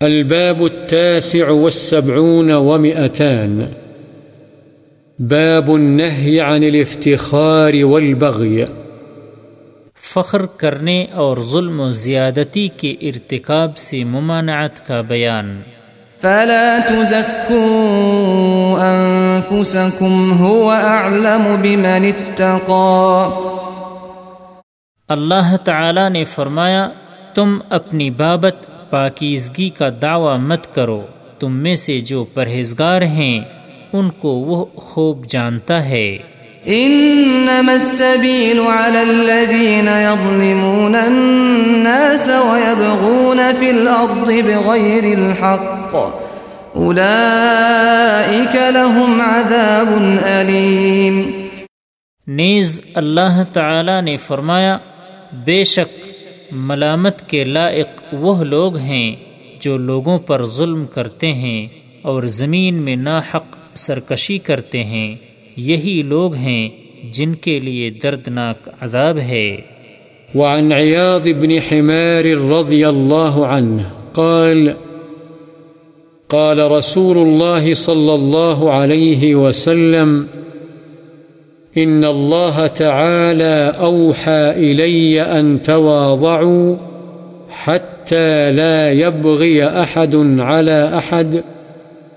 الباب التاسع والسبعون ومئتان. باب النهي عن الافتخار والبغي. فخر کرنے اور ظلم و زیادتی کے ارتکاب سے ممانعت کا بیان. فلا تزكوا أنفسكم هو أعلم بمن اتقى اللہ تعالی نے فرمایا تم اپنی بابت پاکیزگی کا دعویٰ مت کرو۔ تم میں سے جو پرہیزگار ہیں ان کو وہ خوب جانتا ہے۔ إنما السبيل على الذين يظلمون الناس ويبغون في الأرض بغير الحق۔ أولئك لهم عذاب أليم نیز اللہ تعالی نے فرمایا بے شک ملامت کے لائق وہ لوگ ہیں جو لوگوں پر ظلم کرتے ہیں اور زمین میں ناحق سرکشی کرتے ہیں۔ یہی لوگ ہیں جن کے لیے دردناک عذاب ہے۔ وعن عياض بن حمار رضي الله عنه قال قال رسول الله صلى الله عليه وسلم إن الله تعالى أوحى إلي أن تواضعوا حتى لا يبغي أحد على أحد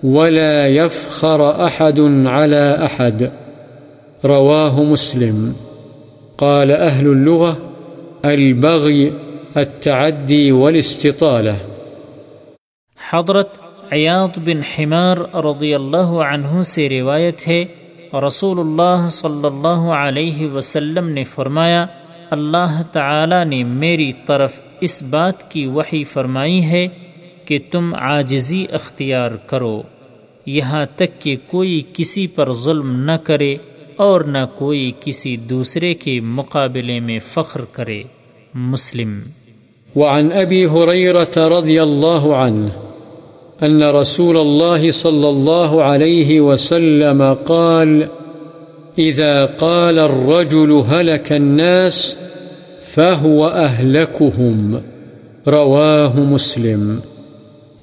ولا يفخر أحد على أحد رواه مسلم قال أهل اللغة البغي التعدي والاستطالة حضرت عیاض بن حمار رضی اللہ عنہ سے روایت ہے رسول اللہ صلی اللہ علیہ وسلم نے فرمایا اللہ تعالی نے میری طرف اس بات کی وحی فرمائی ہے کہ تم عاجزی اختیار کرو یہاں تک کہ کوئی کسی پر ظلم نہ کرے اور نہ کوئی کسی دوسرے کے مقابلے میں فخر کرے مسلم وعن أبي هريرة رضي الله أن رسول الله صلى الله عليه وسلم قال، إذا قال الرجل هلك الناس فهو أهلكهم. رواه مسلم.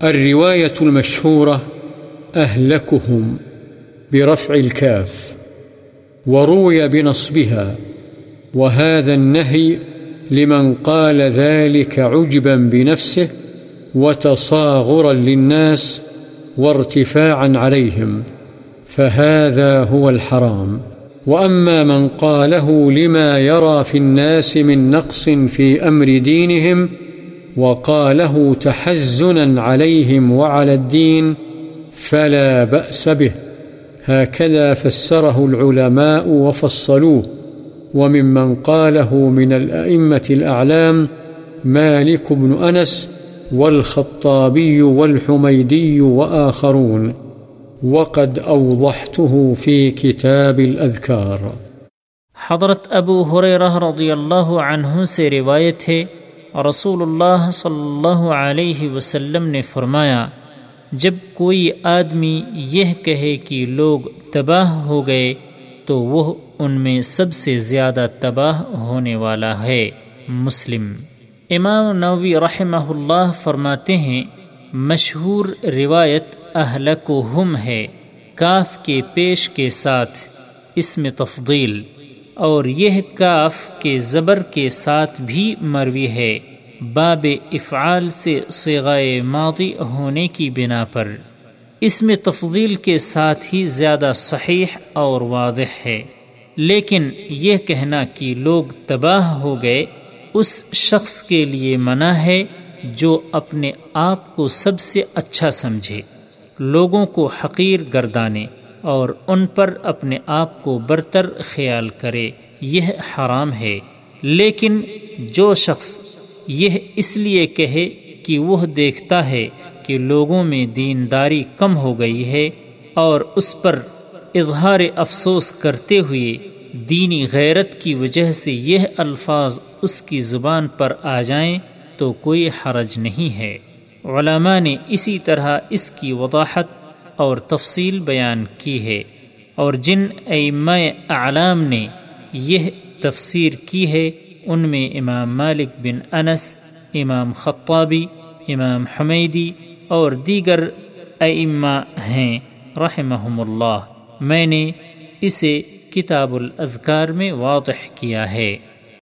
الرواية المشهورة، أهلكهم برفع الكاف، وروي بنصبها. وهذا النهي لمن قال ذلك عجبا بنفسه وتصاغرا للناس وارتفاعا عليهم، فهذا هو الحرام. وأما من قاله لما يرى في الناس من نقص في أمر دينهم وقاله تحزنا عليهم وعلى الدين فلا بأس به. هكذا فسره العلماء وفصلوه. وممن قاله من الأئمة الأعلام مالك بن أنس والخطابي والحميدي وآخرون وقد أوضحته في كتاب الأذكار. حضرت ابو حریرہ رضی اللہ عنہ سے روایت ہے، رسول اللہ صلی اللہ علیہ وسلم نے فرمایا، جب کوئی آدمی یہ کہے کہ لوگ تباہ ہو گئے، تو وہ ان میں سب سے زیادہ تباہ ہونے والا ہے، مسلم۔ امام نووی رحمہ اللہ فرماتے ہیں، مشہور روایت اہلک و ہم ہے، کاف کے پیش کے ساتھ، اس میں تفضیل۔ اور یہ کاف کے زبر کے ساتھ بھی مروی ہے، باب افعال سے سغائے ماضی ہونے کی بنا پر۔ اس میں تفضیل کے ساتھ ہی زیادہ صحیح اور واضح ہے۔ لیکن یہ کہنا کہ لوگ تباہ ہو گئے اس شخص کے لیے منع ہے جو اپنے آپ کو سب سے اچھا سمجھے، لوگوں کو حقیر گردانے اور ان پر اپنے آپ کو برتر خیال کرے، یہ حرام ہے۔ لیکن جو شخص یہ اس لیے کہے کہ وہ دیکھتا ہے کہ لوگوں میں دینداری کم ہو گئی ہے اور اس پر اظہار افسوس کرتے ہوئے دینی غیرت کی وجہ سے یہ الفاظ اس کی زبان پر آ جائیں تو کوئی حرج نہیں ہے۔ علماء نے اسی طرح اس کی وضاحت اور تفصیل بیان کی ہے۔ اور جن ائمہ اعلام نے یہ تفسیر کی ہے، ان میں امام مالک بن انس، امام خطابی، امام حمیدی اور دیگر ائمہ ہیں۔ رحمہم اللہ، میں نے اسے کتاب الاذکار میں واضح کیا ہے۔